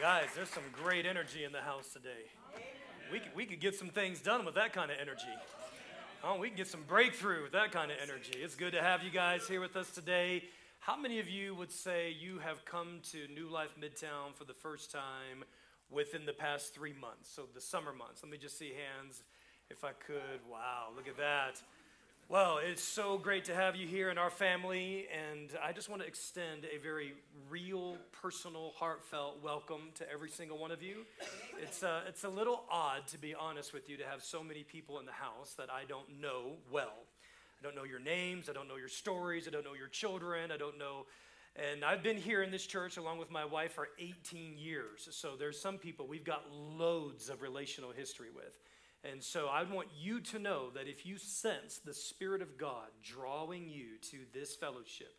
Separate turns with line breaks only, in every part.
Guys, there's some great energy in the house today. We could, we could get some things done with that kind of energy. Oh, we can get some breakthrough with that kind of energy. It's good to have you guys here with us today. How many of you would say you have come to New Life Midtown for the first time within the past three months? So the summer months. Let me just see hands if I could. Wow, look at that. Well, it's so great to have you here in our family, and I just want to extend a very real, personal, heartfelt welcome to every single one of you. It's, uh, it's a little odd, to be honest with you, to have so many people in the house that I don't know well. I don't know your names, I don't know your stories, I don't know your children, I don't know. And I've been here in this church along with my wife for 18 years. So there's some people we've got loads of relational history with. And so I want you to know that if you sense the Spirit of God drawing you to this fellowship,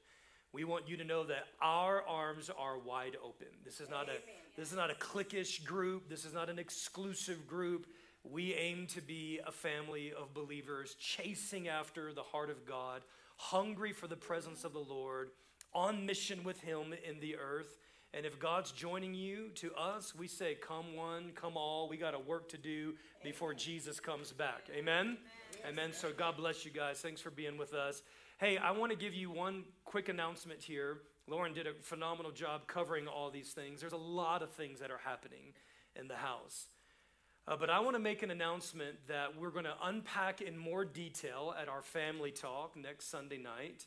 we want you to know that our arms are wide open. This is not a this is not a cliquish group. This is not an exclusive group. We aim to be a family of believers chasing after the heart of God, hungry for the presence of the Lord, on mission with him in the earth. And if God's joining you to us, we say, Come one, come all. We got a work to do before Jesus comes back. Amen? Amen. So God bless you guys. Thanks for being with us. Hey, I want to give you one quick announcement here. Lauren did a phenomenal job covering all these things. There's a lot of things that are happening in the house. Uh, but I want to make an announcement that we're going to unpack in more detail at our family talk next Sunday night.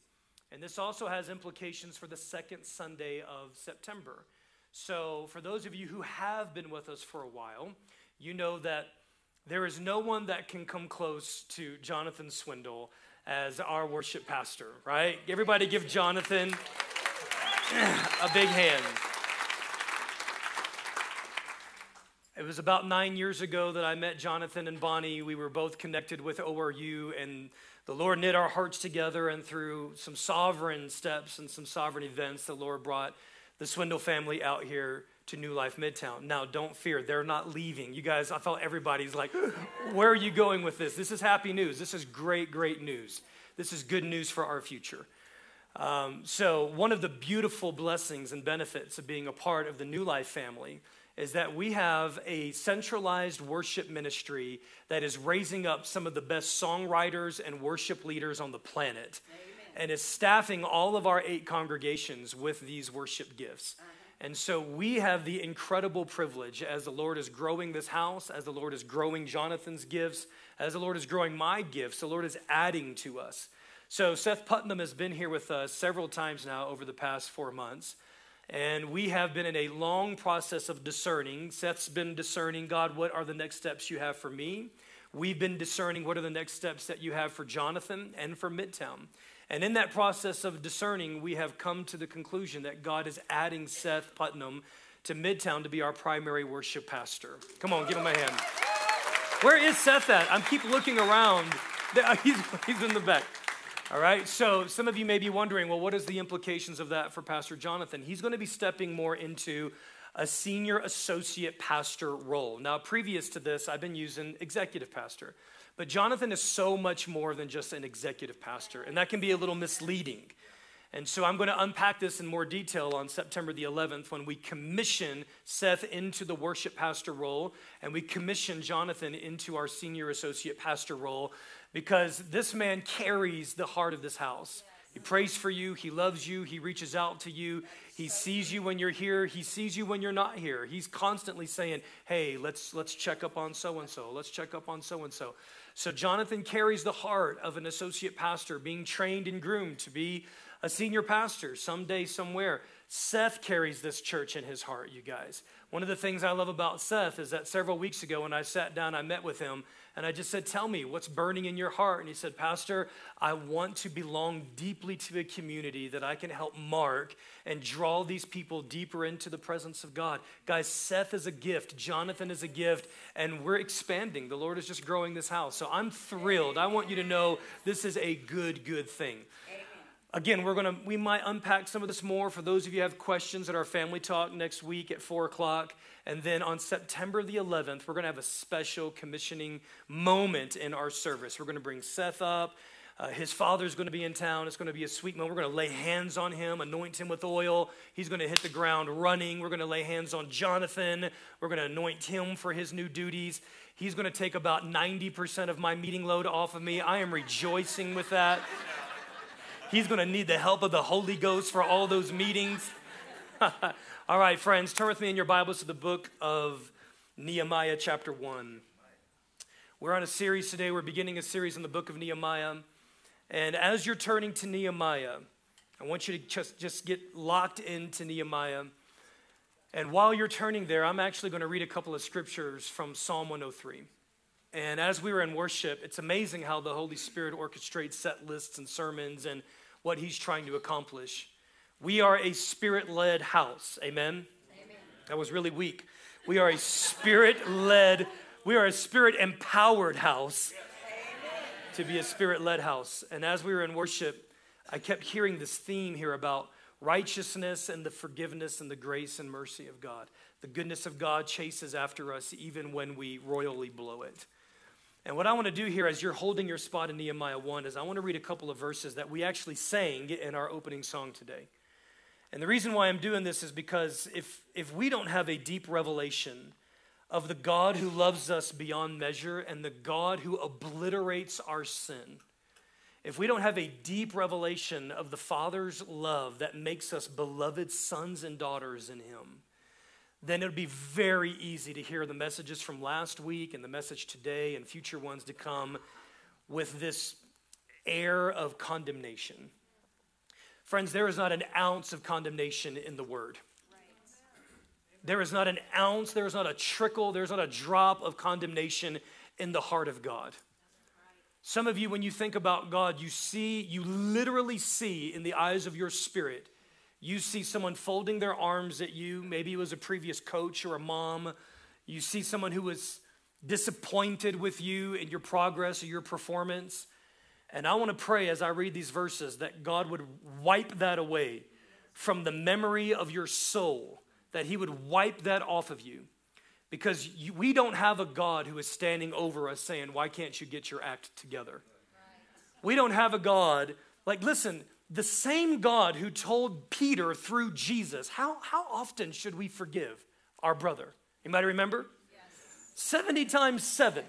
And this also has implications for the second Sunday of September. So, for those of you who have been with us for a while, you know that there is no one that can come close to Jonathan Swindle as our worship pastor, right? Everybody give Jonathan a big hand. It was about nine years ago that I met Jonathan and Bonnie. We were both connected with ORU, and the Lord knit our hearts together. And through some sovereign steps and some sovereign events, the Lord brought the Swindle family out here to New Life Midtown. Now, don't fear, they're not leaving. You guys, I felt everybody's like, where are you going with this? This is happy news. This is great, great news. This is good news for our future. Um, so, one of the beautiful blessings and benefits of being a part of the New Life family is that we have a centralized worship ministry that is raising up some of the best songwriters and worship leaders on the planet Amen. and is staffing all of our eight congregations with these worship gifts. Uh-huh. And so we have the incredible privilege as the Lord is growing this house, as the Lord is growing Jonathan's gifts, as the Lord is growing my gifts, the Lord is adding to us. So Seth Putnam has been here with us several times now over the past four months. And we have been in a long process of discerning. Seth's been discerning, God, what are the next steps you have for me? We've been discerning what are the next steps that you have for Jonathan and for Midtown. And in that process of discerning, we have come to the conclusion that God is adding Seth Putnam to Midtown to be our primary worship pastor. Come on, give him a hand. Where is Seth at? I am keep looking around. He's, he's in the back. All right, so some of you may be wondering, well, what is the implications of that for Pastor Jonathan? He's going to be stepping more into a senior associate pastor role. Now, previous to this, I've been using executive pastor, but Jonathan is so much more than just an executive pastor, and that can be a little misleading. And so I'm going to unpack this in more detail on September the 11th when we commission Seth into the worship pastor role and we commission Jonathan into our senior associate pastor role because this man carries the heart of this house. He prays for you. He loves you. He reaches out to you. He sees you when you're here. He sees you when you're not here. He's constantly saying, "Hey, let's let's check up on so and so. Let's check up on so and so." So Jonathan carries the heart of an associate pastor being trained and groomed to be a senior pastor someday somewhere. Seth carries this church in his heart, you guys. One of the things I love about Seth is that several weeks ago when I sat down, I met with him and I just said, Tell me what's burning in your heart. And he said, Pastor, I want to belong deeply to a community that I can help mark and draw these people deeper into the presence of God. Guys, Seth is a gift, Jonathan is a gift, and we're expanding. The Lord is just growing this house. So I'm thrilled. I want you to know this is a good, good thing. Again, we're gonna we might unpack some of this more for those of you who have questions at our family talk next week at four o'clock. And then on September the 11th, we're going to have a special commissioning moment in our service. We're going to bring Seth up. Uh, his father's going to be in town. It's going to be a sweet moment. We're going to lay hands on him, anoint him with oil. He's going to hit the ground running. We're going to lay hands on Jonathan. We're going to anoint him for his new duties. He's going to take about 90% of my meeting load off of me. I am rejoicing with that. He's going to need the help of the Holy Ghost for all those meetings. all right, friends, turn with me in your Bibles to the book of Nehemiah, chapter 1. We're on a series today. We're beginning a series in the book of Nehemiah. And as you're turning to Nehemiah, I want you to just, just get locked into Nehemiah. And while you're turning there, I'm actually going to read a couple of scriptures from Psalm 103. And as we were in worship, it's amazing how the Holy Spirit orchestrates set lists and sermons and what He's trying to accomplish. We are a spirit led house. Amen? Amen? That was really weak. We are a spirit led, we are a spirit empowered house to be a spirit led house. And as we were in worship, I kept hearing this theme here about righteousness and the forgiveness and the grace and mercy of God. The goodness of God chases after us even when we royally blow it. And what I want to do here as you're holding your spot in Nehemiah 1 is I want to read a couple of verses that we actually sang in our opening song today. And the reason why I'm doing this is because if, if we don't have a deep revelation of the God who loves us beyond measure and the God who obliterates our sin, if we don't have a deep revelation of the Father's love that makes us beloved sons and daughters in Him, then it would be very easy to hear the messages from last week and the message today and future ones to come with this air of condemnation. Friends, there is not an ounce of condemnation in the Word. There is not an ounce, there is not a trickle, there's not a drop of condemnation in the heart of God. Some of you, when you think about God, you see, you literally see in the eyes of your spirit, you see someone folding their arms at you. Maybe it was a previous coach or a mom. You see someone who was disappointed with you in your progress or your performance. And I want to pray as I read these verses that God would wipe that away from the memory of your soul that He would wipe that off of you. Because you, we don't have a God who is standing over us saying, Why can't you get your act together? We don't have a God, like, listen, the same God who told Peter through Jesus, how, how often should we forgive our brother? Anybody remember? Yes. 70 times 7.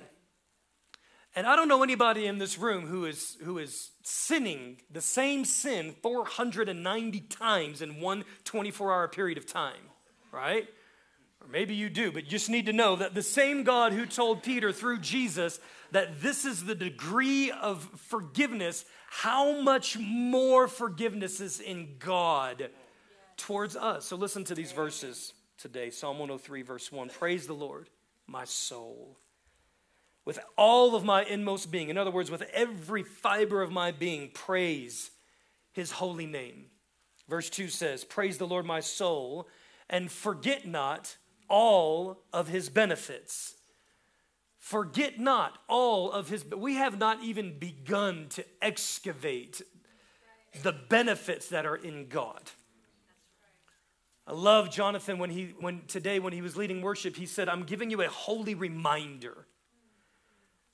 And I don't know anybody in this room who is, who is sinning the same sin 490 times in one 24 hour period of time right? Or maybe you do, but you just need to know that the same God who told Peter through Jesus that this is the degree of forgiveness, how much more forgiveness is in God towards us. So listen to these verses today Psalm 103, verse 1. Praise the Lord, my soul. With all of my inmost being, in other words, with every fiber of my being, praise his holy name. Verse 2 says, Praise the Lord, my soul and forget not all of his benefits. Forget not all of his, we have not even begun to excavate the benefits that are in God. I love Jonathan when he when today when he was leading worship, he said, I'm giving you a holy reminder.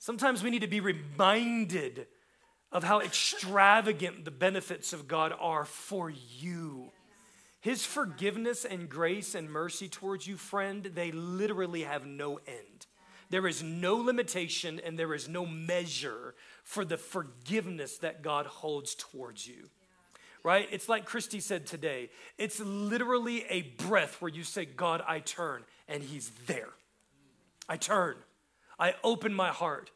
Sometimes we need to be reminded of how extravagant the benefits of God are for you. His forgiveness and grace and mercy towards you, friend, they literally have no end. There is no limitation and there is no measure for the forgiveness that God holds towards you. Right? It's like Christy said today. It's literally a breath where you say, God, I turn, and He's there. I turn. I open my heart.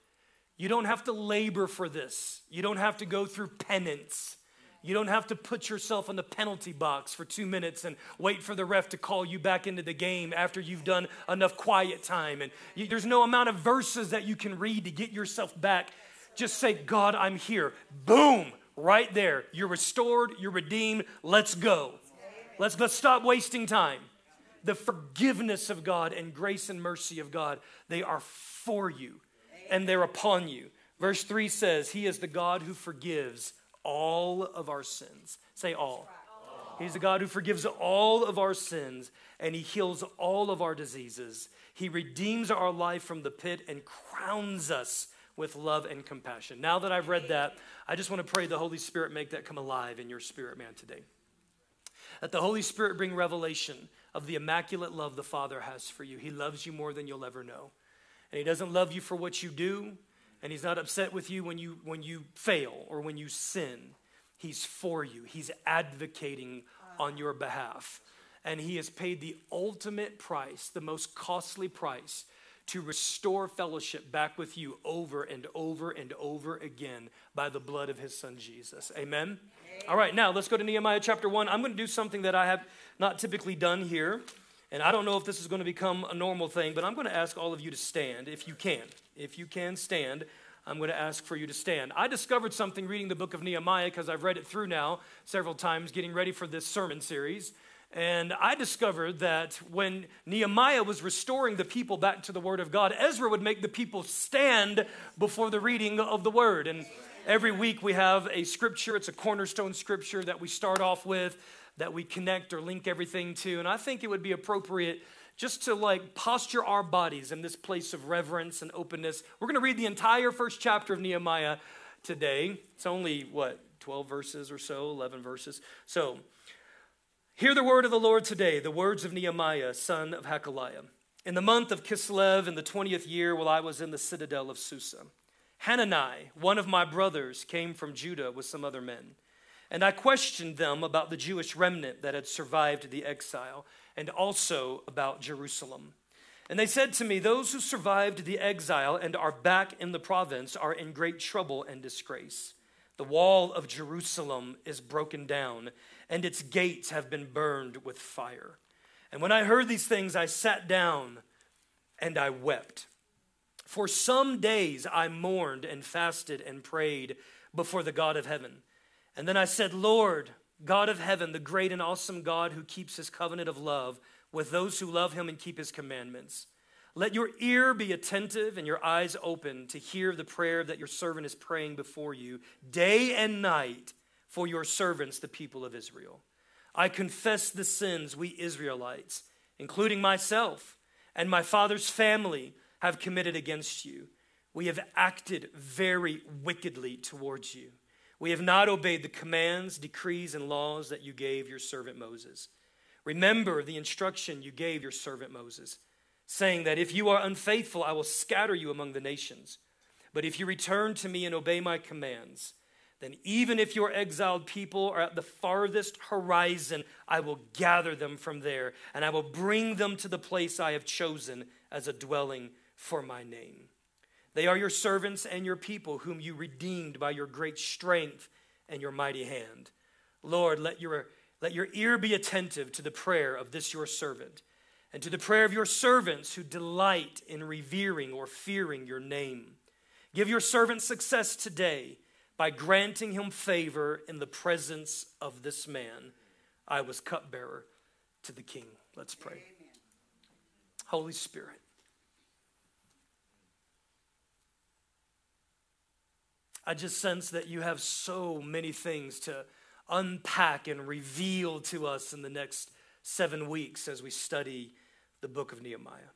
You don't have to labor for this. You don't have to go through penance. You don't have to put yourself in the penalty box for two minutes and wait for the ref to call you back into the game after you've done enough quiet time. And you, there's no amount of verses that you can read to get yourself back. Just say, God, I'm here. Boom, right there. You're restored, you're redeemed. Let's go. Let's, let's stop wasting time. The forgiveness of God and grace and mercy of God, they are for you and they're upon you. Verse 3 says, He is the God who forgives all of our sins. Say all. He's the God who forgives all of our sins and He heals all of our diseases. He redeems our life from the pit and crowns us with love and compassion. Now that I've read that, I just want to pray the Holy Spirit make that come alive in your spirit, man, today. That the Holy Spirit bring revelation of the immaculate love the Father has for you. He loves you more than you'll ever know. And He doesn't love you for what you do, and He's not upset with you when you, when you fail or when you sin. He's for you, He's advocating on your behalf. And He has paid the ultimate price, the most costly price to restore fellowship back with you over and over and over again by the blood of his son Jesus. Amen? Amen? All right, now let's go to Nehemiah chapter 1. I'm going to do something that I have not typically done here. And I don't know if this is going to become a normal thing, but I'm going to ask all of you to stand if you can. If you can stand, I'm going to ask for you to stand. I discovered something reading the book of Nehemiah because I've read it through now several times, getting ready for this sermon series. And I discovered that when Nehemiah was restoring the people back to the Word of God, Ezra would make the people stand before the reading of the Word. And every week we have a scripture, it's a cornerstone scripture that we start off with, that we connect or link everything to. And I think it would be appropriate just to like posture our bodies in this place of reverence and openness. We're going to read the entire first chapter of Nehemiah today. It's only, what, 12 verses or so, 11 verses. So, Hear the word of the Lord today, the words of Nehemiah, son of Hakaliah. In the month of Kislev, in the 20th year, while I was in the citadel of Susa, Hanani, one of my brothers, came from Judah with some other men. And I questioned them about the Jewish remnant that had survived the exile, and also about Jerusalem. And they said to me, Those who survived the exile and are back in the province are in great trouble and disgrace. The wall of Jerusalem is broken down and its gates have been burned with fire. And when I heard these things, I sat down and I wept. For some days I mourned and fasted and prayed before the God of heaven. And then I said, Lord, God of heaven, the great and awesome God who keeps his covenant of love with those who love him and keep his commandments. Let your ear be attentive and your eyes open to hear the prayer that your servant is praying before you day and night for your servants, the people of Israel. I confess the sins we Israelites, including myself and my father's family, have committed against you. We have acted very wickedly towards you. We have not obeyed the commands, decrees, and laws that you gave your servant Moses. Remember the instruction you gave your servant Moses, saying that if you are unfaithful, I will scatter you among the nations. But if you return to me and obey my commands, then even if your exiled people are at the farthest horizon, I will gather them from there, and I will bring them to the place I have chosen as a dwelling for my name. They are your servants and your people, whom you redeemed by your great strength and your mighty hand. Lord, let your, let your ear be attentive to the prayer of this your servant, and to the prayer of your servants who delight in revering or fearing your name. Give your servant success today by granting him favor in the presence of this man, I was cupbearer to the king. Let's pray. Amen. Holy Spirit, I just sense that you have so many things to unpack and reveal to us in the next seven weeks as we study the book of Nehemiah.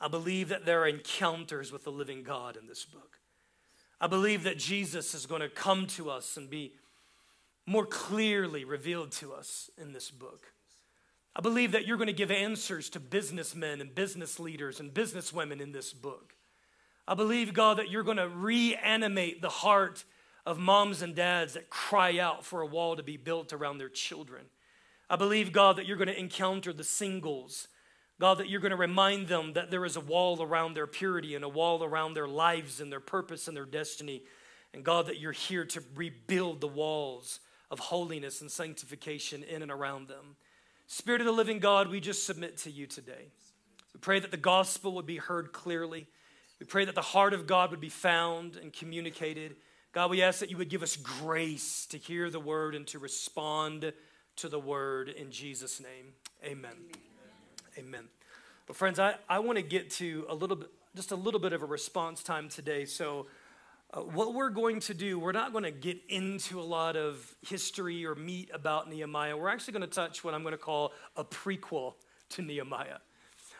I believe that there are encounters with the living God in this book. I believe that Jesus is going to come to us and be more clearly revealed to us in this book. I believe that you're going to give answers to businessmen and business leaders and businesswomen in this book. I believe, God, that you're going to reanimate the heart of moms and dads that cry out for a wall to be built around their children. I believe, God, that you're going to encounter the singles God, that you're going to remind them that there is a wall around their purity and a wall around their lives and their purpose and their destiny. And God, that you're here to rebuild the walls of holiness and sanctification in and around them. Spirit of the living God, we just submit to you today. We pray that the gospel would be heard clearly. We pray that the heart of God would be found and communicated. God, we ask that you would give us grace to hear the word and to respond to the word in Jesus' name. Amen. Amen. Amen. Well, friends, I, I want to get to a little bit, just a little bit of a response time today. So, uh, what we're going to do, we're not going to get into a lot of history or meat about Nehemiah. We're actually going to touch what I'm going to call a prequel to Nehemiah.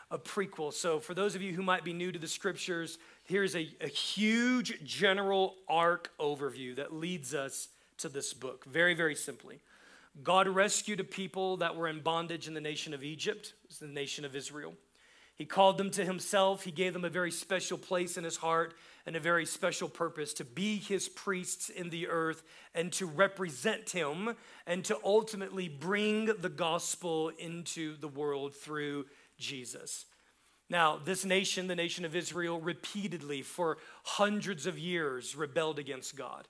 a prequel. So, for those of you who might be new to the scriptures, here's a, a huge general arc overview that leads us to this book. Very, very simply. God rescued a people that were in bondage in the nation of Egypt, the nation of Israel. He called them to himself. He gave them a very special place in his heart and a very special purpose to be his priests in the earth and to represent him and to ultimately bring the gospel into the world through Jesus. Now, this nation, the nation of Israel, repeatedly for hundreds of years rebelled against God.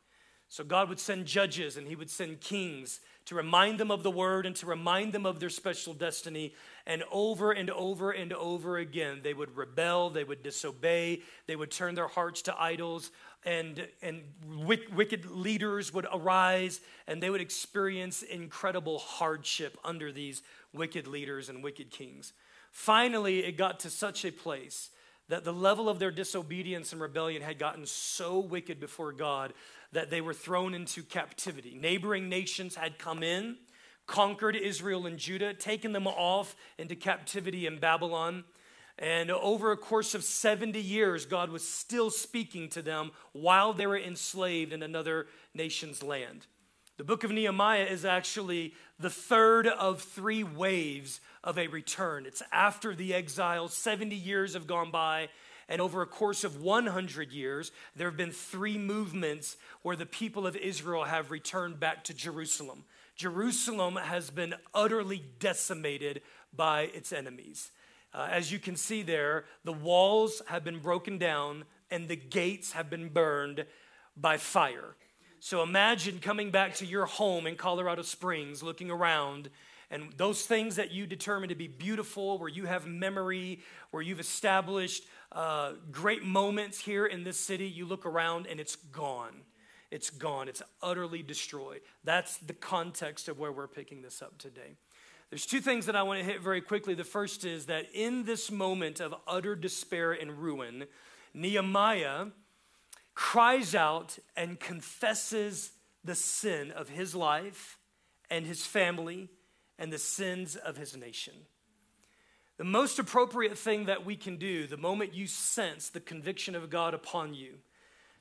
So God would send judges and he would send kings to remind them of the word and to remind them of their special destiny. And over and over and over again, they would rebel, they would disobey, they would turn their hearts to idols, and, and wicked leaders would arise, and they would experience incredible hardship under these wicked leaders and wicked kings. Finally, it got to such a place that the level of their disobedience and rebellion had gotten so wicked before God that they were thrown into captivity. Neighboring nations had come in, conquered Israel and Judah, taken them off into captivity in Babylon. And over a course of 70 years, God was still speaking to them while they were enslaved in another nation's land. The book of Nehemiah is actually the third of three waves of a return. It's after the exile, 70 years have gone by, and over a course of 100 years, there have been three movements where the people of Israel have returned back to Jerusalem. Jerusalem has been utterly decimated by its enemies. Uh, as you can see there, the walls have been broken down and the gates have been burned by fire. So imagine coming back to your home in Colorado Springs, looking around, and those things that you determine to be beautiful, where you have memory, where you've established uh, great moments here in this city, you look around and it's gone. It's gone. It's utterly destroyed. That's the context of where we're picking this up today. There's two things that I want to hit very quickly. The first is that in this moment of utter despair and ruin, Nehemiah cries out and confesses the sin of his life and his family and the sins of his nation. The most appropriate thing that we can do the moment you sense the conviction of God upon you,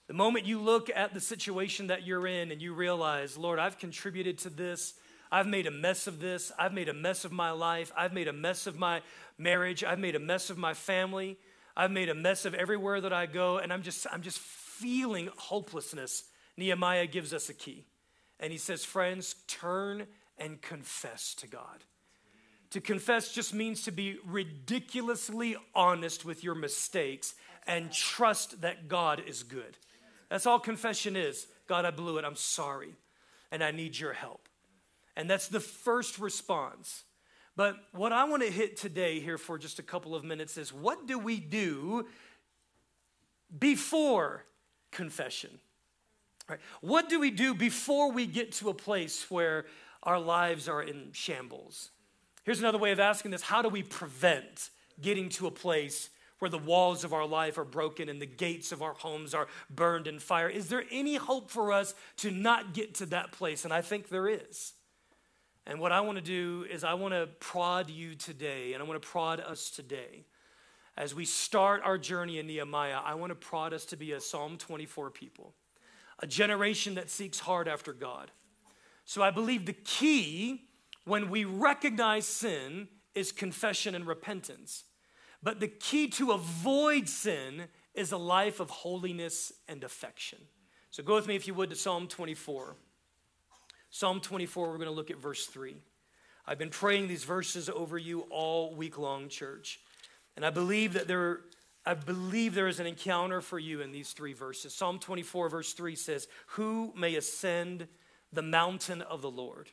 the moment you look at the situation that you're in and you realize, Lord, I've contributed to this. I've made a mess of this. I've made a mess of my life. I've made a mess of my marriage. I've made a mess of my family. I've made a mess of everywhere that I go. And I'm just, I'm just feeling hopelessness. Nehemiah gives us a key. And he says, Friends, turn and confess to God. To confess just means to be ridiculously honest with your mistakes and trust that God is good. That's all confession is. God, I blew it. I'm sorry. And I need your help. And that's the first response. But what I want to hit today here for just a couple of minutes is what do we do before confession? Right? What do we do before we get to a place where our lives are in shambles? Here's another way of asking this How do we prevent getting to a place where the walls of our life are broken and the gates of our homes are burned in fire? Is there any hope for us to not get to that place? And I think there is. And what I want to do is, I want to prod you today, and I want to prod us today. As we start our journey in Nehemiah, I want to prod us to be a Psalm 24 people, a generation that seeks hard after God. So I believe the key when we recognize sin is confession and repentance. But the key to avoid sin is a life of holiness and affection. So go with me, if you would, to Psalm 24. Psalm 24, we're going to look at verse 3. I've been praying these verses over you all week long, church. And I believe that there, I believe there is an encounter for you in these three verses. Psalm 24, verse 3 says, Who may ascend the mountain of the Lord?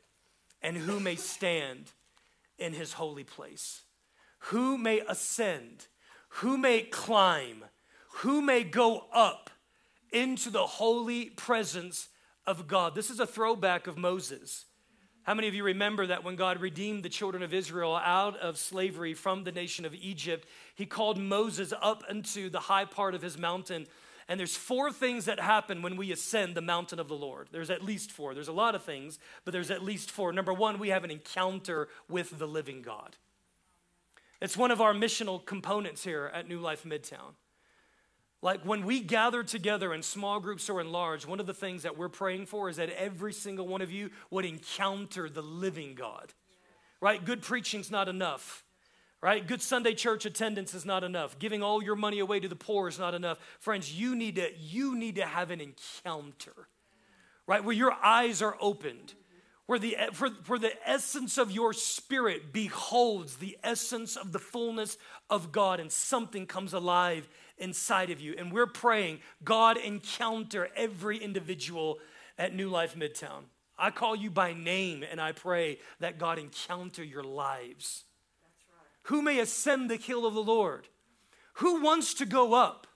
and who may stand in his holy place? Who may ascend? Who may climb? Who may go up into the holy presence of God? This is a throwback of Moses. How many of you remember that when God redeemed the children of Israel out of slavery from the nation of Egypt, he called Moses up into the high part of his mountain and there's four things that happen when we ascend the mountain of the Lord. There's at least four. There's a lot of things, but there's at least four. Number one, we have an encounter with the living God. It's one of our missional components here at New Life Midtown. Like when we gather together in small groups or in large, one of the things that we're praying for is that every single one of you would encounter the living God. Right? Good preaching's not enough. Right? Good Sunday church attendance is not enough. Giving all your money away to the poor is not enough. Friends, you need to you need to have an encounter. Right? Where your eyes are opened where the, for, for the essence of your spirit beholds the essence of the fullness of God and something comes alive inside of you. And we're praying, God, encounter every individual at New Life Midtown. I call you by name and I pray that God encounter your lives. Who may ascend the hill of the Lord? Who wants to go up?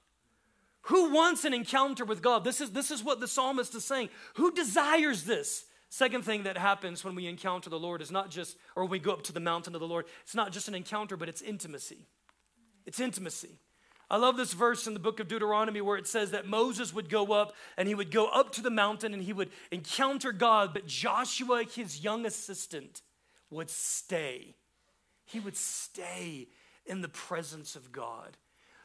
Who wants an encounter with God? This is, this is what the psalmist is saying. Who desires this? Second thing that happens when we encounter the Lord is not just, or we go up to the mountain of the Lord, it's not just an encounter, but it's intimacy. It's intimacy. I love this verse in the book of Deuteronomy where it says that Moses would go up and he would go up to the mountain and he would encounter God, but Joshua, his young assistant, would stay. He would stay in the presence of God.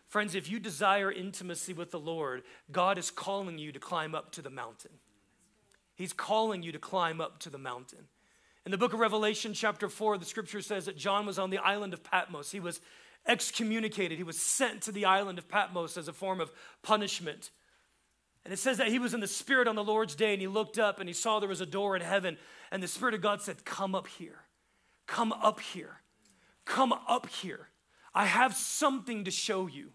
Friends, if you desire intimacy with the Lord, God is calling you to climb up to the mountain. He's calling you to climb up to the mountain. In the book of Revelation, chapter 4, the scripture says that John was on the island of Patmos. He was excommunicated, he was sent to the island of Patmos as a form of punishment. And it says that he was in the Spirit on the Lord's day and he looked up and he saw there was a door in heaven. And the Spirit of God said, Come up here. Come up here. Come up here. I have something to show you.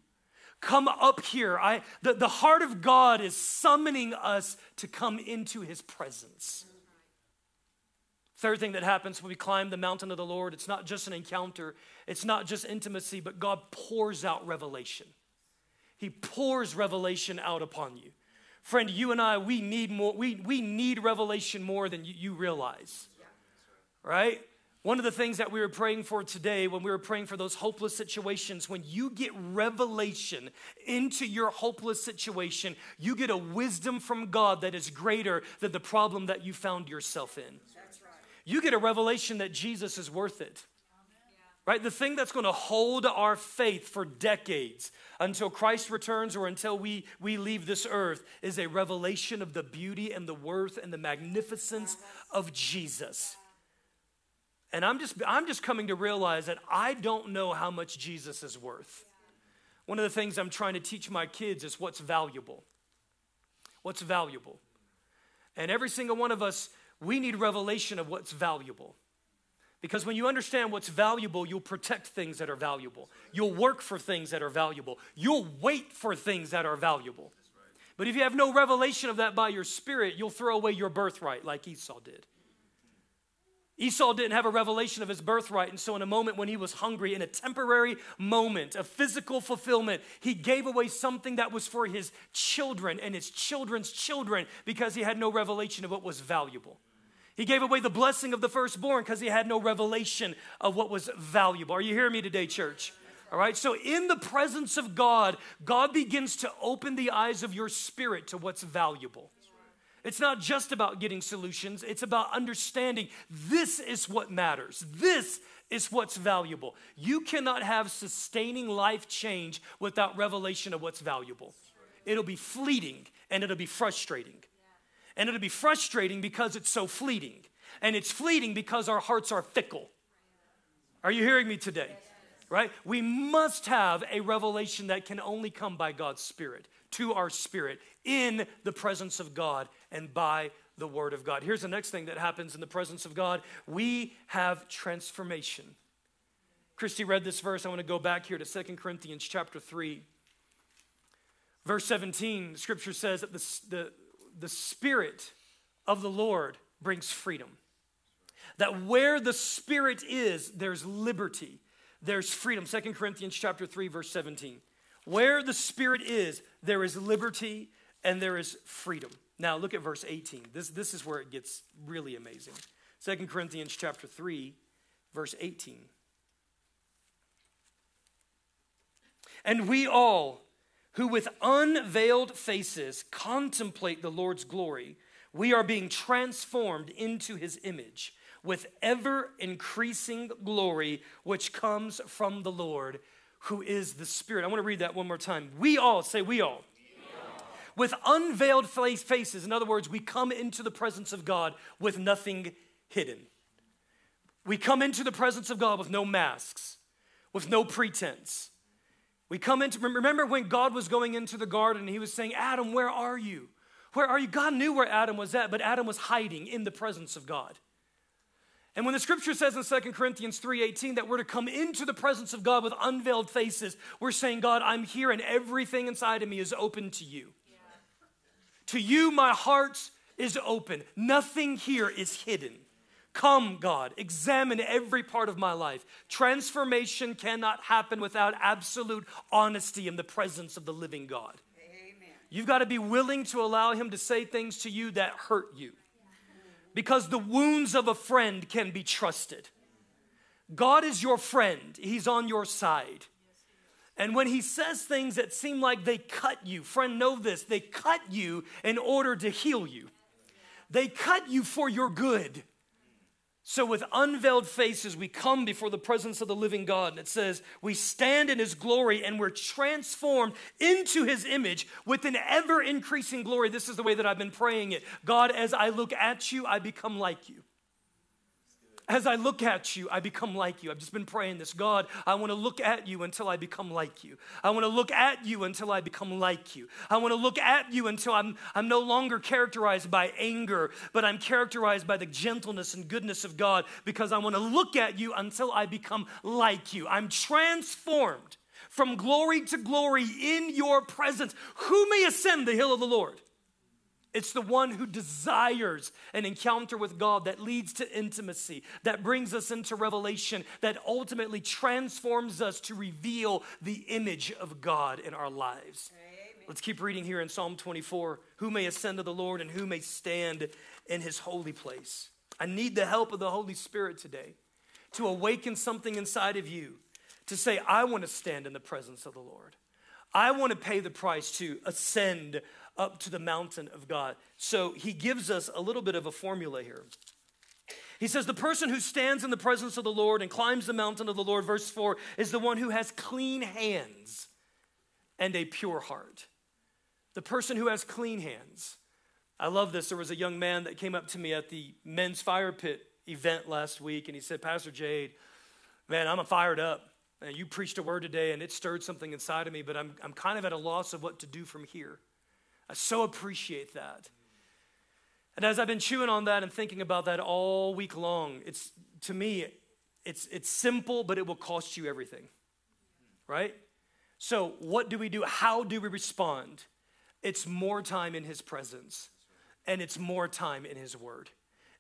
Come up here. I, the, the heart of God is summoning us to come into his presence. Third thing that happens when we climb the mountain of the Lord, it's not just an encounter, it's not just intimacy, but God pours out revelation. He pours revelation out upon you. Friend, you and I, we need more, we, we need revelation more than you, you realize. Right? One of the things that we were praying for today, when we were praying for those hopeless situations, when you get revelation into your hopeless situation, you get a wisdom from God that is greater than the problem that you found yourself in. That's Right. You get a revelation that Jesus is worth it. Right? The thing that's going to hold our faith for decades until Christ returns or until we, we leave this earth is a revelation of the beauty and the worth and the magnificence of Jesus. And I'm just, I'm just coming to realize that I don't know how much Jesus is worth. One of the things I'm trying to teach my kids is what's valuable. What's valuable. And every single one of us, we need revelation of what's valuable. Because when you understand what's valuable, you'll protect things that are valuable. You'll work for things that are valuable. You'll wait for things that are valuable. But if you have no revelation of that by your spirit, you'll throw away your birthright like Esau did. Esau didn't have a revelation of his birthright, and so, in a moment when he was hungry, in a temporary moment of physical fulfillment, he gave away something that was for his children and his children's children because he had no revelation of what was valuable. He gave away the blessing of the firstborn because he had no revelation of what was valuable. Are you hearing me today, church? All right, so in the presence of God, God begins to open the eyes of your spirit to what's valuable. It's not just about getting solutions, it's about understanding this is what matters. This is what's valuable. You cannot have sustaining life change without revelation of what's valuable. It'll be fleeting and it'll be frustrating. And it'll be frustrating because it's so fleeting. And it's fleeting because our hearts are fickle. Are you hearing me today? Right? We must have a revelation that can only come by God's Spirit to our spirit in the presence of God and by the Word of God. Here's the next thing that happens in the presence of God we have transformation. Christy read this verse. I want to go back here to Second Corinthians chapter 3. Verse 17, scripture says that the, the, the Spirit of the Lord brings freedom. That where the Spirit is, there's liberty, there's freedom. Second Corinthians chapter 3, verse 17. Where the Spirit is, there is liberty and there is freedom. Now look at verse 18. This, this is where it gets really amazing. 2 Corinthians chapter 3, verse 18. And we all, who with unveiled faces contemplate the Lord's glory, we are being transformed into his image with ever increasing glory, which comes from the Lord, who is the Spirit. I want to read that one more time. We all, say, we all. With unveiled faces, in other words, we come into the presence of God with nothing hidden. We come into the presence of God with no masks, with no pretense. We come into, remember when God was going into the garden, he was saying, Adam, where are you? Where are you? God knew where Adam was at, but Adam was hiding in the presence of God. And when the scripture says in 2 Corinthians 3:18 that we're to come into the presence of God with unveiled faces, we're saying, God, I'm here and everything inside of me is open to you. To you, my heart is open. Nothing here is hidden. Come, God, examine every part of my life. Transformation cannot happen without absolute honesty in the presence of the living God. Amen. You've got to be willing to allow Him to say things to you that hurt you because the wounds of a friend can be trusted. God is your friend, He's on your side. And when He says things that seem like they cut you, friend, know this they cut you in order to heal you, they cut you for your good. So, with unveiled faces, we come before the presence of the living God. And it says, we stand in his glory and we're transformed into his image with an ever increasing glory. This is the way that I've been praying it. God, as I look at you, I become like you. As I look at you, I become like you. I've just been praying this God, I want to look at you until I become like you. I want to look at you until I become like you. I want to look at you until I'm, I'm no longer characterized by anger, but I'm characterized by the gentleness and goodness of God because I want to look at you until I become like you. I'm transformed from glory to glory in your presence. Who may ascend the hill of the Lord? It's the one who desires an encounter with God that leads to intimacy, that brings us into revelation, that ultimately transforms us to reveal the image of God in our lives. Amen. Let's keep reading here in Psalm 24 Who may ascend to the Lord and who may stand in his holy place? I need the help of the Holy Spirit today to awaken something inside of you to say, I want to stand in the presence of the Lord. I want to pay the price to ascend up to the mountain of God. So he gives us a little bit of a formula here. He says, The person who stands in the presence of the Lord and climbs the mountain of the Lord, verse 4, is the one who has clean hands and a pure heart. The person who has clean hands. I love this. There was a young man that came up to me at the men's fire pit event last week, and he said, Pastor Jade, man, I'm fired up. And You preached a word today, and it stirred something inside of me, but I'm, I'm kind of at a loss of what to do from here. I so appreciate that. And as I've been chewing on that and thinking about that all week long, it's to me, it's it's simple, but it will cost you everything. Right? So, what do we do? How do we respond? It's more time in his presence, and it's more time in his word.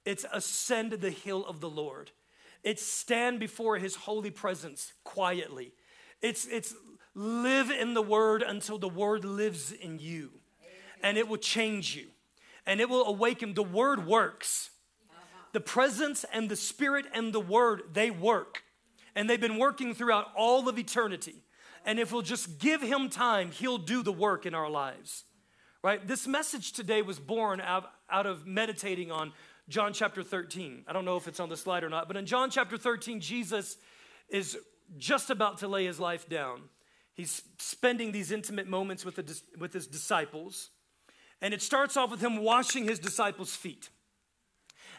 It's ascend the hill of the Lord. It's stand before his holy presence quietly. It's, it's live in the word until the word lives in you and it will change you and it will awaken. The word works. The presence and the spirit and the word, they work. And they've been working throughout all of eternity. And if we'll just give him time, he'll do the work in our lives. Right? This message today was born out, out of meditating on John chapter 13. I don't know if it's on the slide or not, but in John chapter 13, Jesus is just about to lay his life down. He's spending these intimate moments with, the, with his disciples. And it starts off with him washing his disciples' feet.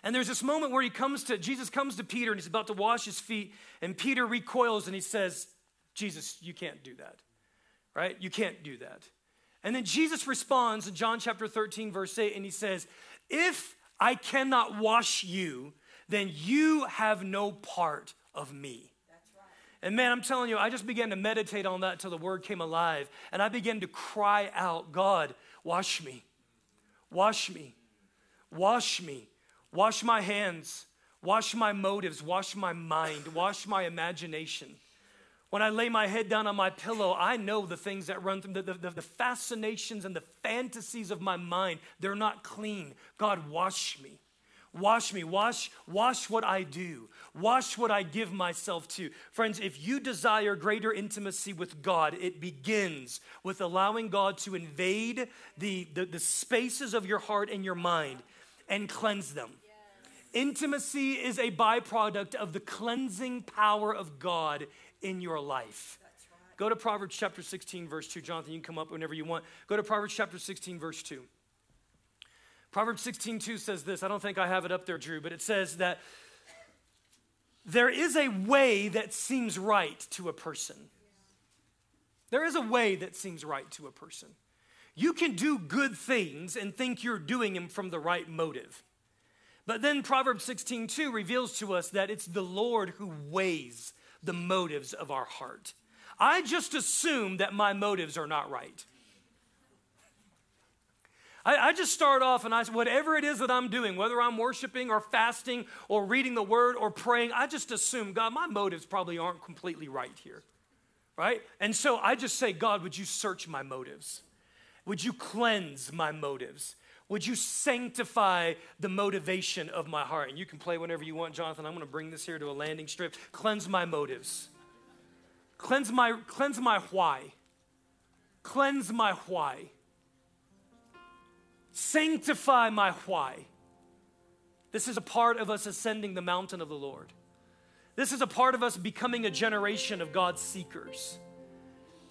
And there's this moment where he comes to, Jesus comes to Peter and he's about to wash his feet. And Peter recoils and he says, Jesus, you can't do that, right? You can't do that. And then Jesus responds in John chapter 13, verse 8, and he says, If I cannot wash you, then you have no part of me. And man, I'm telling you, I just began to meditate on that until the word came alive. And I began to cry out, God, wash me. Wash me. Wash me. Wash my hands. Wash my motives. Wash my mind. Wash my imagination. When I lay my head down on my pillow, I know the things that run through the, the, the, fascinations and the fantasies of my mind. They're not clean. God, wash me. Wash me. Wash, wash what I do. Wash what I give myself to. Friends, if you desire greater intimacy with God, it begins with allowing God to invade the, the, the spaces of your heart and your mind and cleanse them. Intimacy is a byproduct of the cleansing power of God in your life. Right. Go to Proverbs chapter 16, verse 2. Jonathan, you can come up whenever you want. Go to Proverbs chapter 16, verse 2. Proverbs 16, 2 says this. I don't think I have it up there, Drew, but it says that there is a way that seems right to a person. There is a way that seems right to a person. You can do good things and think you're doing them from the right motive. But then Proverbs 16, 2 reveals to us that it's the Lord who weighs the motives of our heart. I just assume that my motives are not right. I, I, just start off and I say, whatever it is that I'm doing, whether I'm worshiping or fasting or reading the word or praying, I just assume, God, my motives probably aren't completely right here. Right? And so I just say, God, would you search my motives? Would you cleanse my motives? Would you sanctify the motivation of my heart? And you can play whenever you want, Jonathan. I'm going to bring this here to a landing strip. Cleanse my motives. Cleanse my, cleanse my why. Cleanse my why. Sanctify my why. This is a part of us ascending the mountain of the Lord. This is a part of us becoming a generation of God's seekers.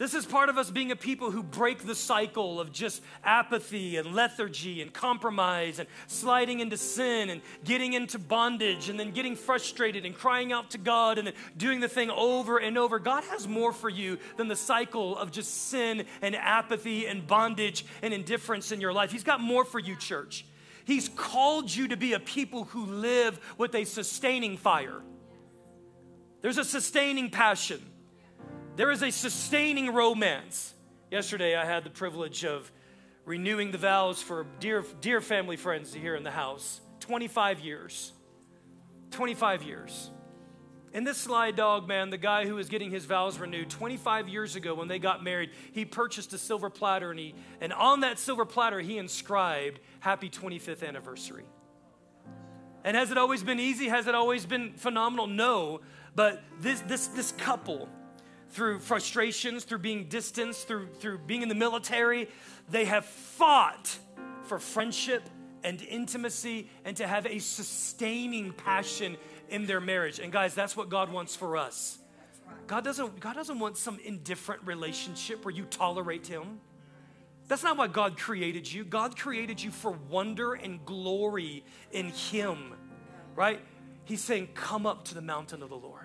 This is part of us being a people who break the cycle of just apathy and lethargy and compromise and sliding into sin and getting into bondage and then getting frustrated and crying out to God and then doing the thing over and over. God has more for you than the cycle of just sin and apathy and bondage and indifference in your life. He's got more for you, church. He's called you to be a people who live with a sustaining fire. There's a sustaining passion. There is a sustaining romance. Yesterday, I had the privilege of renewing the vows for dear, dear family friends here in the house. 25 years. 25 years. And this sly dog, man, the guy who was getting his vows renewed 25 years ago when they got married, he purchased a silver platter and, he, and on that silver platter, he inscribed, Happy 25th anniversary. And has it always been easy? Has it always been phenomenal? No. But this, this, this couple, through frustrations, through being distanced, through, through being in the military. They have fought for friendship and intimacy and to have a sustaining passion in their marriage. And guys, that's what God wants for us. God doesn't, God doesn't want some indifferent relationship where you tolerate Him. That's not why God created you. God created you for wonder and glory in Him, right? He's saying, Come up to the mountain of the Lord.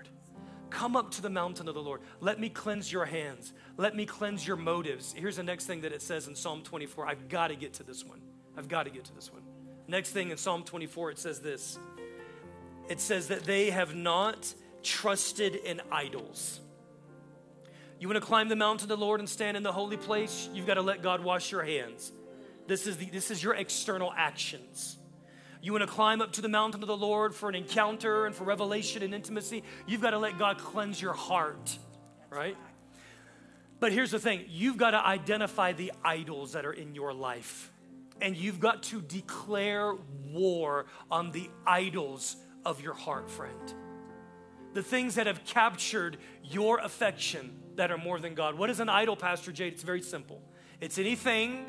Come up to the mountain of the Lord. Let me cleanse your hands. Let me cleanse your motives. Here's the next thing that it says in Psalm 24. I've got to get to this one. I've got to get to this one. Next thing in Psalm 24, it says this it says that they have not trusted in idols. You want to climb the mountain of the Lord and stand in the holy place? You've got to let God wash your hands. This is, the, this is your external actions. You want to climb up to the mountain of the Lord for an encounter and for revelation and intimacy, you've got to let God cleanse your heart, right? But here's the thing you've got to identify the idols that are in your life. And you've got to declare war on the idols of your heart, friend. The things that have captured your affection that are more than God. What is an idol, Pastor Jade? It's very simple it's anything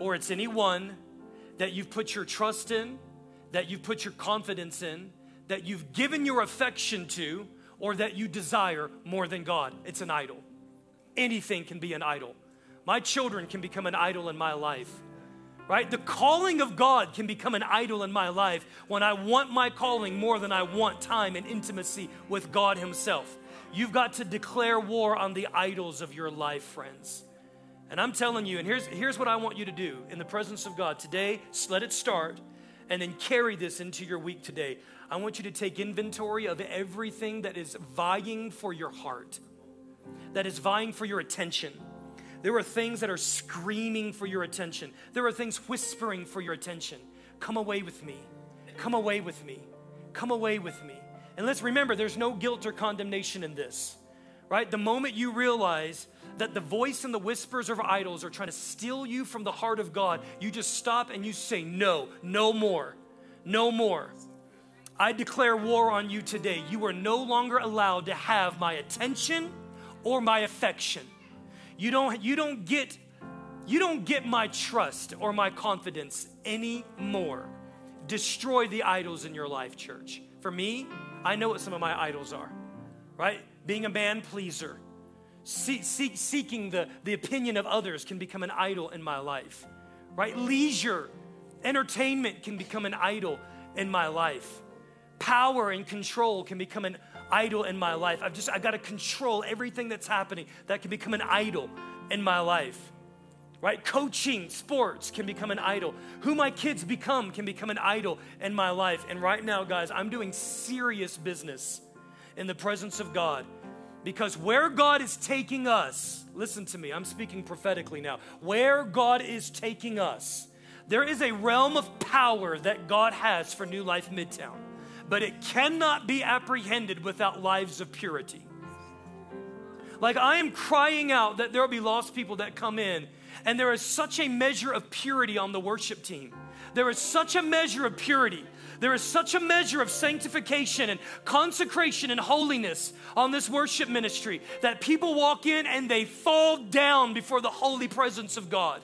or it's anyone that you've put your trust in, that you've put your confidence in, that you've given your affection to, or that you desire more than God. It's an idol. Anything can be an idol. My children can become an idol in my life, right? The calling of God can become an idol in my life when I want my calling more than I want time and intimacy with God Himself. You've got to declare war on the idols of your life, friends. And I'm telling you, and here's, here's what I want you to do in the presence of God today, let it start and then carry this into your week today. I want you to take inventory of everything that is vying for your heart, that is vying for your attention. There are things that are screaming for your attention. There are things whispering for your attention. Come away with me. Come away with me. Come away with me. And let's remember there's no guilt or condemnation in this, right? The moment you realize that the voice and the whispers of idols are trying to steal you from the heart of God, you just stop and you say, No, no more, no more. I declare war on you today. You are no longer allowed to have my attention or my affection. You don't, you don't get you don't get my trust or my confidence anymore. destroy the idols in your life, church. For me, I know what some of my idols are, right? Being a man pleaser, see, see, seeking the, the opinion of others can become an idol in my life, right? Leisure, entertainment can become an idol in my life. Power and control can become an idol in my life. I've just, I've got to control everything that's happening. That can become an idol in my life right? Coaching sports can become an idol. Who my kids become can become an idol in my life. And right now, guys, I'm doing serious business in the presence of God because where God is taking us, listen to me, I'm speaking prophetically now. Where God is taking us, there is a realm of power that God has for New Life Midtown, but it cannot be apprehended without lives of purity. Like, I am crying out that there will be lost people that come in and there is such a measure of purity on the worship team. There is such a measure of purity. There is such a measure of sanctification and consecration and holiness on this worship ministry that people walk in and they fall down before the holy presence of God.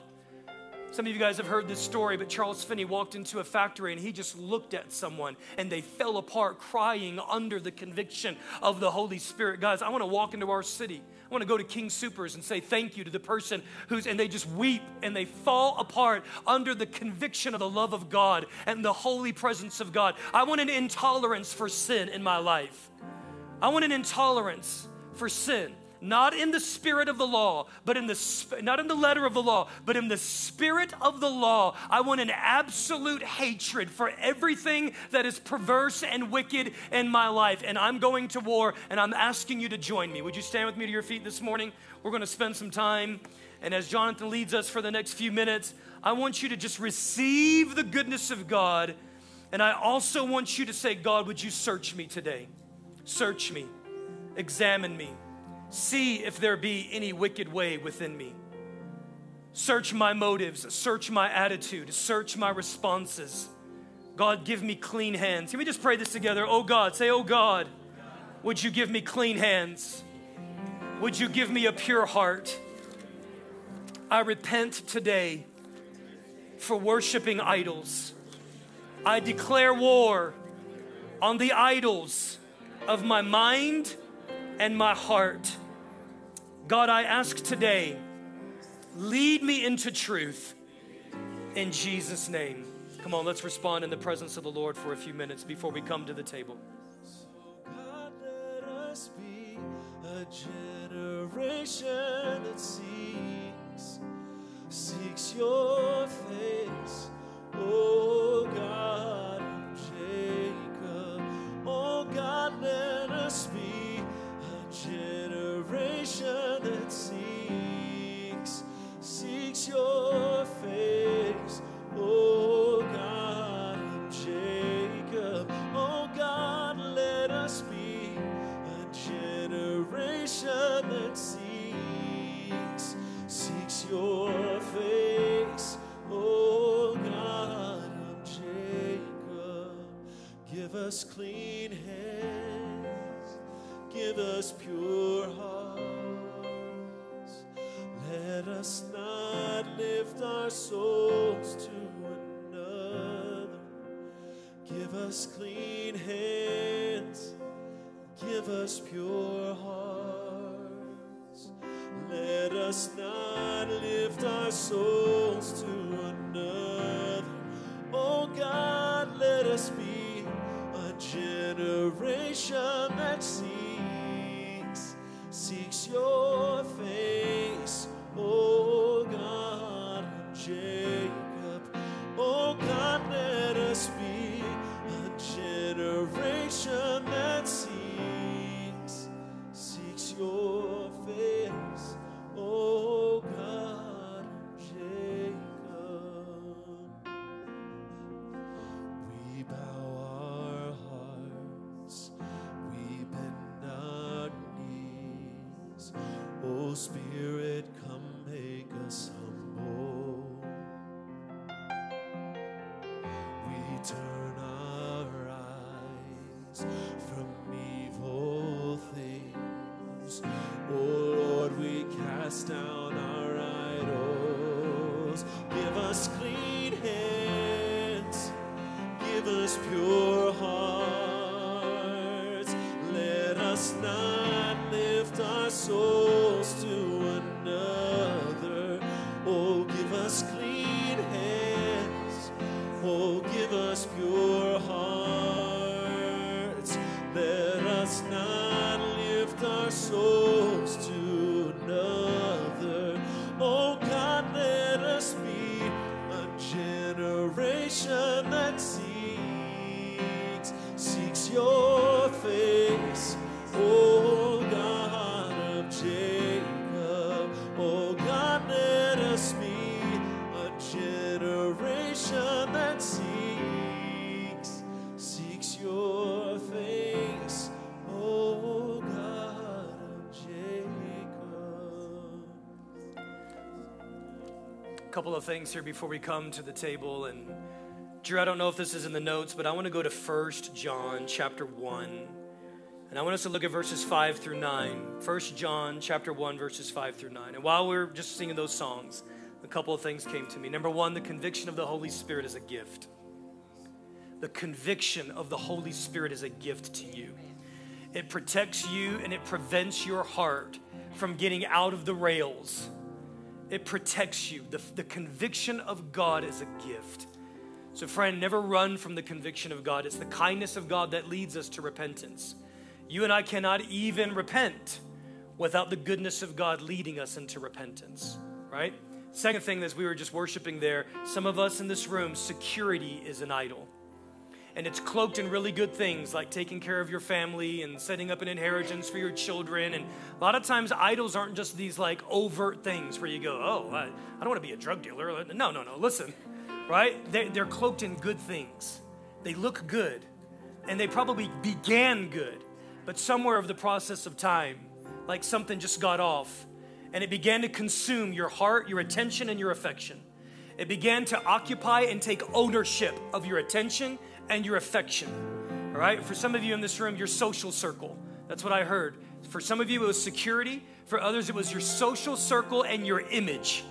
Some of you guys have heard this story, but Charles Finney walked into a factory and he just looked at someone and they fell apart crying under the conviction of the Holy Spirit. Guys, I want to walk into our city want to go to King Soopers and say thank you to the person who's, and they just weep and they fall apart under the conviction of the love of God and the holy presence of God. I want an intolerance for sin in my life. I want an intolerance for sin not in the spirit of the law, but in the not in the letter of the law, but in the spirit of the law. I want an absolute hatred for everything that is perverse and wicked in my life. And I'm going to war and I'm asking you to join me. Would you stand with me to your feet this morning? We're going to spend some time. And as Jonathan leads us for the next few minutes, I want you to just receive the goodness of God. And I also want you to say, God, would you search me today? Search me, examine me See if there be any wicked way within me. Search my motives, search my attitude, search my responses. God, give me clean hands. Can we just pray this together? Oh God, say, Oh God, would you give me clean hands? Would you give me a pure heart? I repent today for worshiping idols. I declare war on the idols of my mind and my heart. God, I ask today, lead me into truth in Jesus' name. Come on, let's respond in the presence of the Lord for a few minutes before we come to the table.
So God, let us be a generation that seeks, seeks your face, oh God of Jacob. Oh God, let us be a generation that seeks, seeks your face, oh God of Jacob. Give us let give us pure hearts. Let us not lift our souls to another. Give us clean hands, give us pure hearts. Spirit, come make us humble. We turn our eyes from evil things. Oh Lord, we cast down our idols. Give us clean hands. Give us pure clean
couple of things here before we come to the table. And Drew, I don't know if this is in the notes, but I want to go to First John chapter 1. And I want us to look at verses 5 through 9. First John chapter 1, verses 5 through 9. And while we are just singing those songs, a couple of things came to me. Number one, the conviction of the Holy Spirit is a gift. The conviction of the Holy Spirit is a gift to you. It protects you and it prevents your heart from getting out of the rails. It protects you. The, the conviction of God is a gift. So, friend, never run from the conviction of God. It's the kindness of God that leads us to repentance. You and I cannot even repent without the goodness of God leading us into repentance, right? Second thing, as we were just worshiping there, some of us in this room, security is an idol. And it's cloaked in really good things like taking care of your family and setting up an inheritance for your children. And a lot of times, idols aren't just these like overt things where you go, oh, I, I don't want to be a drug dealer. No, no, no, listen, right? They, they're cloaked in good things. They look good, and they probably began good, but somewhere of the process of time, like something just got off, and it began to consume your heart, your attention, and your affection. It began to occupy and take ownership of your attention and your affection. All right? For some of you in this room, your social circle. That's what I heard. For some of you, it was security. For others, it was your social circle and your image,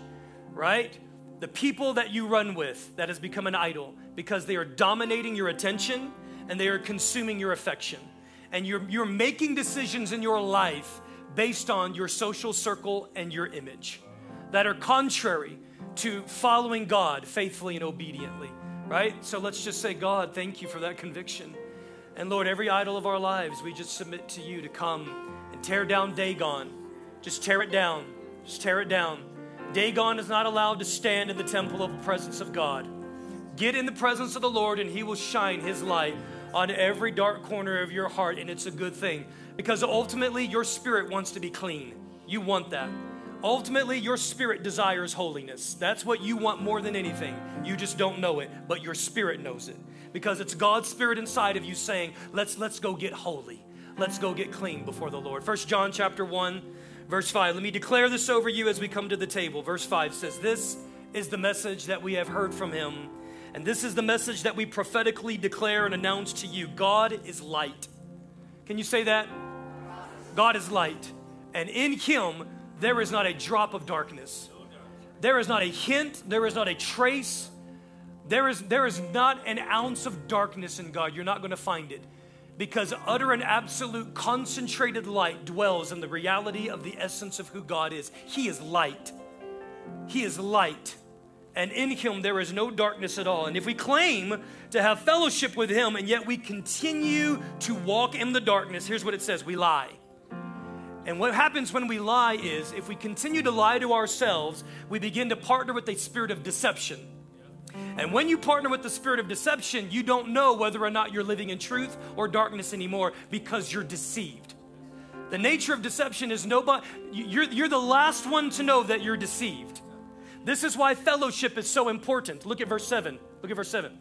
right? The people that you run with that has become an idol because they are dominating your attention and they are consuming your affection. And you're, you're making decisions in your life based on your social circle and your image that are contrary to following God faithfully and obediently right? So let's just say, God, thank you for that conviction. And Lord, every idol of our lives, we just submit to you to come and tear down Dagon. Just tear it down. Just tear it down. Dagon is not allowed to stand in the temple of the presence of God. Get in the presence of the Lord, and He will shine His light on every dark corner of your heart, and it's a good thing because ultimately your spirit wants to be clean. You want that. Ultimately, your spirit desires holiness. That's what you want more than anything. You just don't know it, but your spirit knows it. Because it's God's spirit inside of you saying, "Let's let's go get holy. Let's go get clean before the Lord." First John chapter 1, verse 5. Let me declare this over you as we come to the table. Verse 5 says, "This is the message that we have heard from him, and this is the message that we prophetically declare and announce to you. God is light." Can you say that? God is light, and in him there is not a drop of darkness. There is not a hint, there is not a trace, there is, there is not an ounce of darkness in God. You're not going to find it because utter and absolute concentrated light dwells in the reality of the essence of who God is. He is light. He is light. And in Him there is no darkness at all. And if we claim to have fellowship with Him and yet we continue to walk in the darkness, here's what it says we lie. And what happens when we lie is if we continue to lie to ourselves, we begin to partner with a spirit of deception. And when you partner with the spirit of deception, you don't know whether or not you're living in truth or darkness anymore because you're deceived. The nature of deception is nobody, you're, you're the last one to know that you're deceived. This is why fellowship is so important. Look at verse 7. Look at verse 7.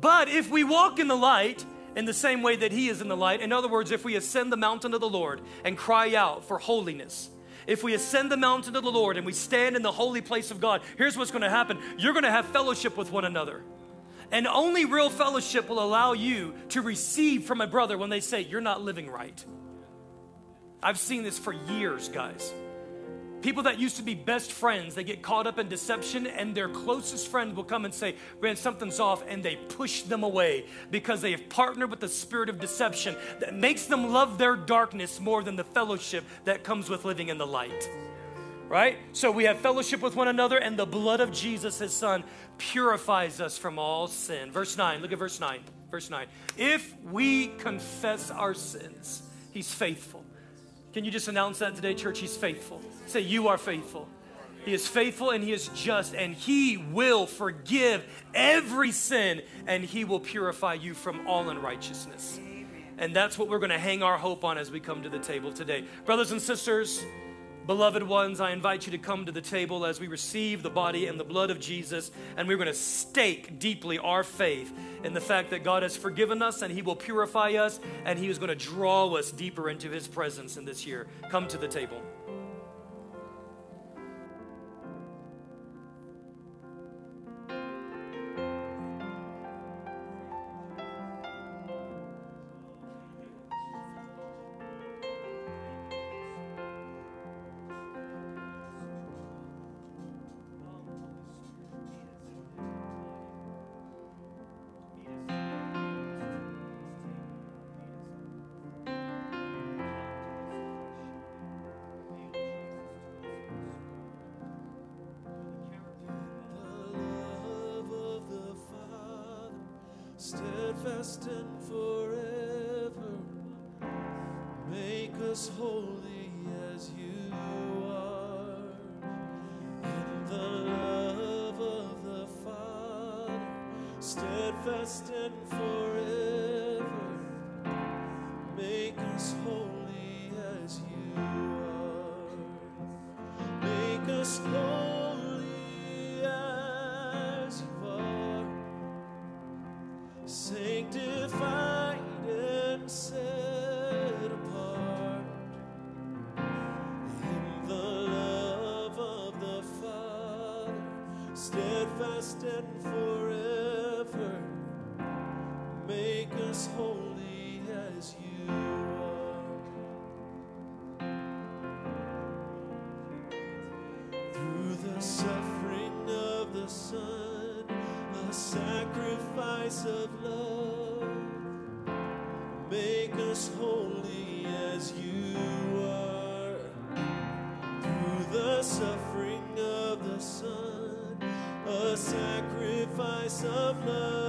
But if we walk in the light, in the same way that He is in the light. In other words, if we ascend the mountain of the Lord and cry out for holiness, if we ascend the mountain of the Lord and we stand in the holy place of God, here's what's going to happen you're going to have fellowship with one another. And only real fellowship will allow you to receive from a brother when they say, You're not living right. I've seen this for years, guys. People that used to be best friends, they get caught up in deception, and their closest friend will come and say, Man, something's off, and they push them away because they have partnered with the spirit of deception that makes them love their darkness more than the fellowship that comes with living in the light. Right? So we have fellowship with one another, and the blood of Jesus, his son, purifies us from all sin. Verse 9, look at verse 9. Verse 9. If we confess our sins, he's faithful. Can you just announce that today, church? He's faithful. Say, You are faithful. He is faithful and He is just, and He will forgive every sin and He will purify you from all unrighteousness. And that's what we're going to hang our hope on as we come to the table today. Brothers and sisters, Beloved ones, I invite you to come to the table as we receive the body and the blood of Jesus, and we're going to stake deeply our faith in the fact that God has forgiven us and He will purify us, and He is going to draw us deeper into His presence in this year. Come to the table.
Steadfast and forever. Make us holy as you are. through the suffering of the Son, a sacrifice of love. Of love.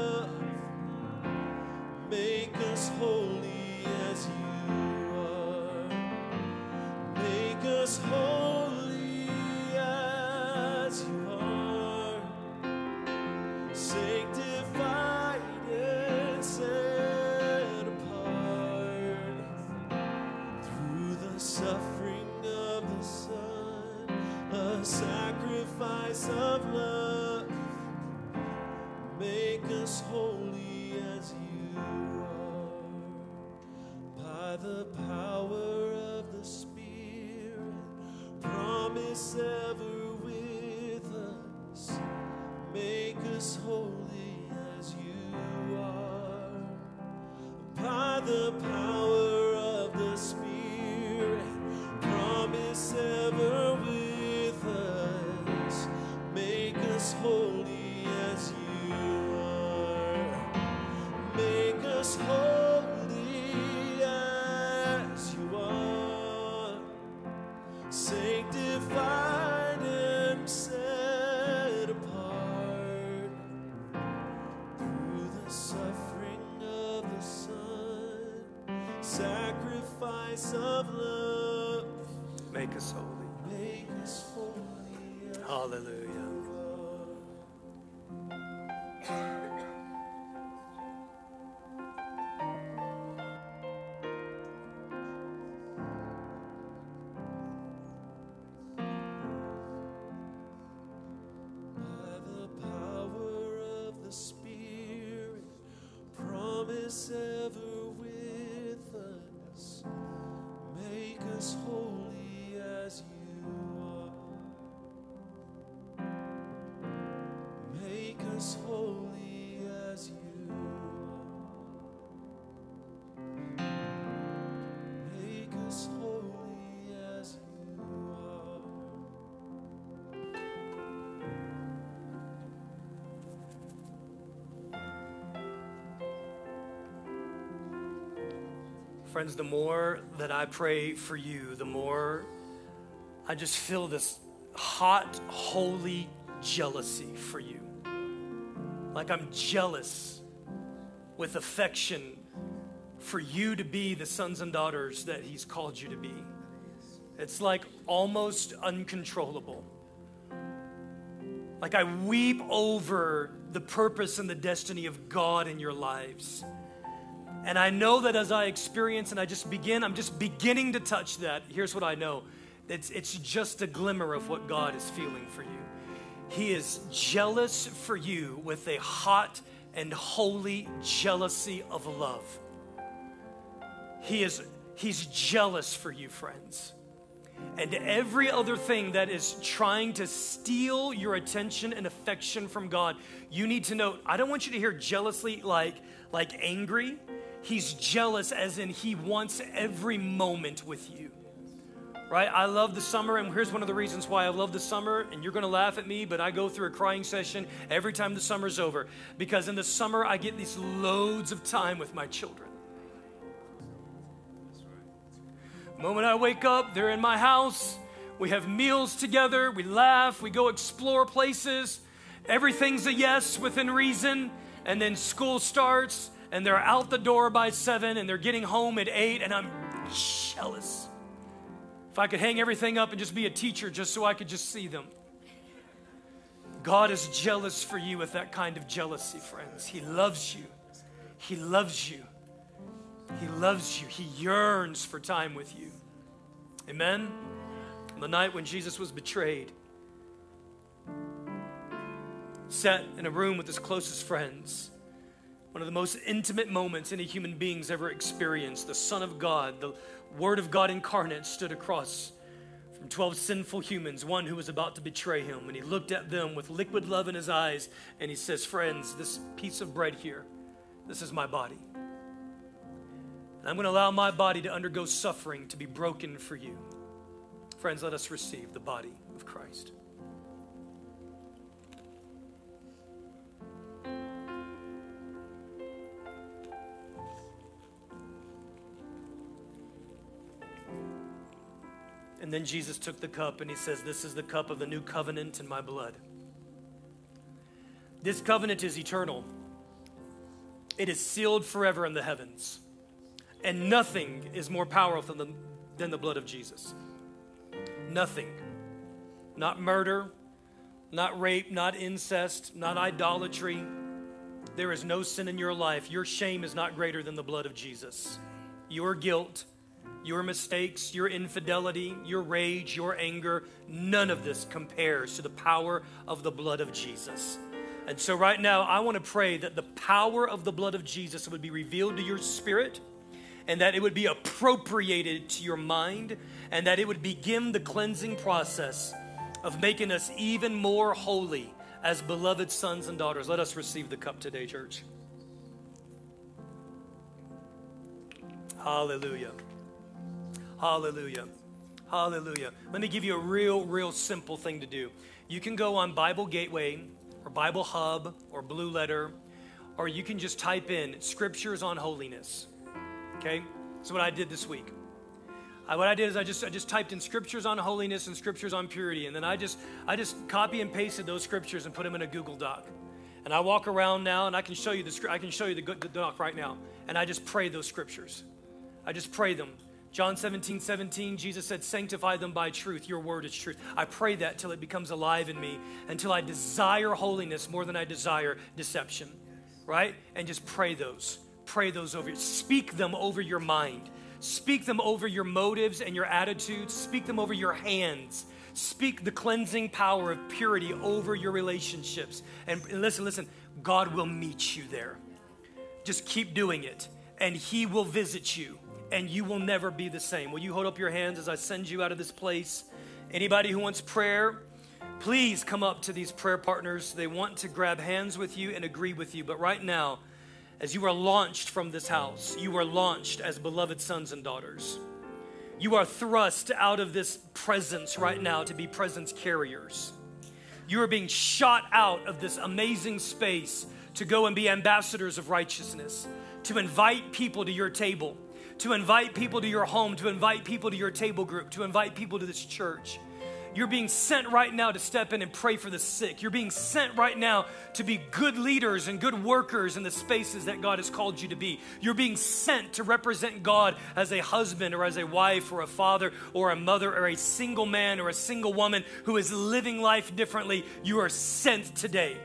Make us of love. Make us holy. Make us holy
Hallelujah. Friends, the more that I pray for you, the more I just feel this hot, holy jealousy for you. Like I'm jealous with affection for you to be the sons and daughters that He's called you to be. It's like almost uncontrollable. Like I weep over the purpose and the destiny of God in your lives. And I know that as I experience and I just begin, I'm just beginning to touch that. Here's what I know it's, it's just a glimmer of what God is feeling for you. He is jealous for you with a hot and holy jealousy of love. He is he's jealous for you, friends. And every other thing that is trying to steal your attention and affection from God, you need to know. I don't want you to hear jealously like like angry. He's jealous as in he wants every moment with you. Right? I love the summer, and here's one of the reasons why I love the summer. And you're gonna laugh at me, but I go through a crying session every time the summer's over. Because in the summer, I get these loads of time with my children. The moment I wake up, they're in my house. We have meals together. We laugh. We go explore places. Everything's a yes within reason. And then school starts, and they're out the door by seven, and they're getting home at eight, and I'm jealous. If I could hang everything up and just be a teacher just so I could just see them. God is jealous for you with that kind of jealousy, friends. He loves you. He loves you. He loves you. He yearns for time with you. Amen? On the night when Jesus was betrayed, sat in a room with his closest friends, one of the most intimate moments any human being's ever experienced. The Son of God, the Word of God incarnate, stood across from 12 sinful humans, one who was about to betray him. And he looked at them with liquid love in his eyes and he says, Friends, this piece of bread here, this is my body. And I'm going to allow my body to undergo suffering to be broken for you. Friends, let us receive the body of Christ. And then Jesus took the cup and he says, This is the cup of the new covenant in my blood. This covenant is eternal, it is sealed forever in the heavens. And nothing is more powerful than the, than the blood of Jesus. Nothing. Not murder, not rape, not incest, not idolatry. There is no sin in your life. Your shame is not greater than the blood of Jesus. Your guilt, your mistakes, your infidelity, your rage, your anger, none of this compares to the power of the blood of Jesus. And so, right now, I want to pray that the power of the blood of Jesus would be revealed to your spirit and that it would be appropriated to your mind and that it would begin the cleansing process of making us even more holy as beloved sons and daughters. Let us receive the cup today, church. Hallelujah. Hallelujah. Hallelujah. Let me give you a real, real simple thing to do. You can go on Bible Gateway or Bible Hub or Blue Letter, or you can just type in Scriptures on Holiness. Okay? That's what I did this week. I, what I did is I just I just typed in scriptures on holiness and scriptures on purity, and then I just I just copy and pasted those scriptures and put them in a Google Doc. And I walk around now, and I can show you the I can show you the, the doc right now, and I just pray those scriptures. I just pray them. John 17, 17, Jesus said, Sanctify them by truth. Your word is truth. I pray that till it becomes alive in me, until I desire holiness more than I desire deception, right? And just pray those pray those over you. Speak them over your mind. Speak them over your motives and your attitudes. Speak them over your hands. Speak the cleansing power of purity over your relationships. And listen, listen, God will meet you there. Just keep doing it, and He will visit you, and you will never be the same. Will you hold up your hands as I send you out of this place? Anybody who wants prayer, please come up to these prayer partners. They want to grab hands with you and agree with you. But right now, as you are launched from this house, you are launched as beloved sons and daughters. You are thrust out of this presence right now to be presence carriers. You are being shot out of this amazing space to go and be ambassadors of righteousness, to invite people to your table, to invite people to your home, to invite people to your table group, to invite people to this church. You're being sent right now to step in and pray for the sick. You're being sent right now to be good leaders and good workers in the spaces that God has called you to be. You're being sent to represent God as a husband or as a wife or a father or a mother or a single man or a single woman who is living life differently. You are sent today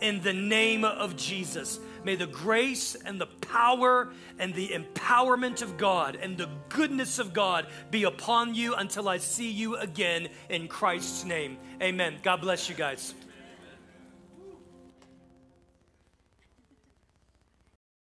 in the name of Jesus. May the grace and the power and the empowerment of God and the goodness of God be upon you until I see you again in Christ's name. Amen. God bless you guys.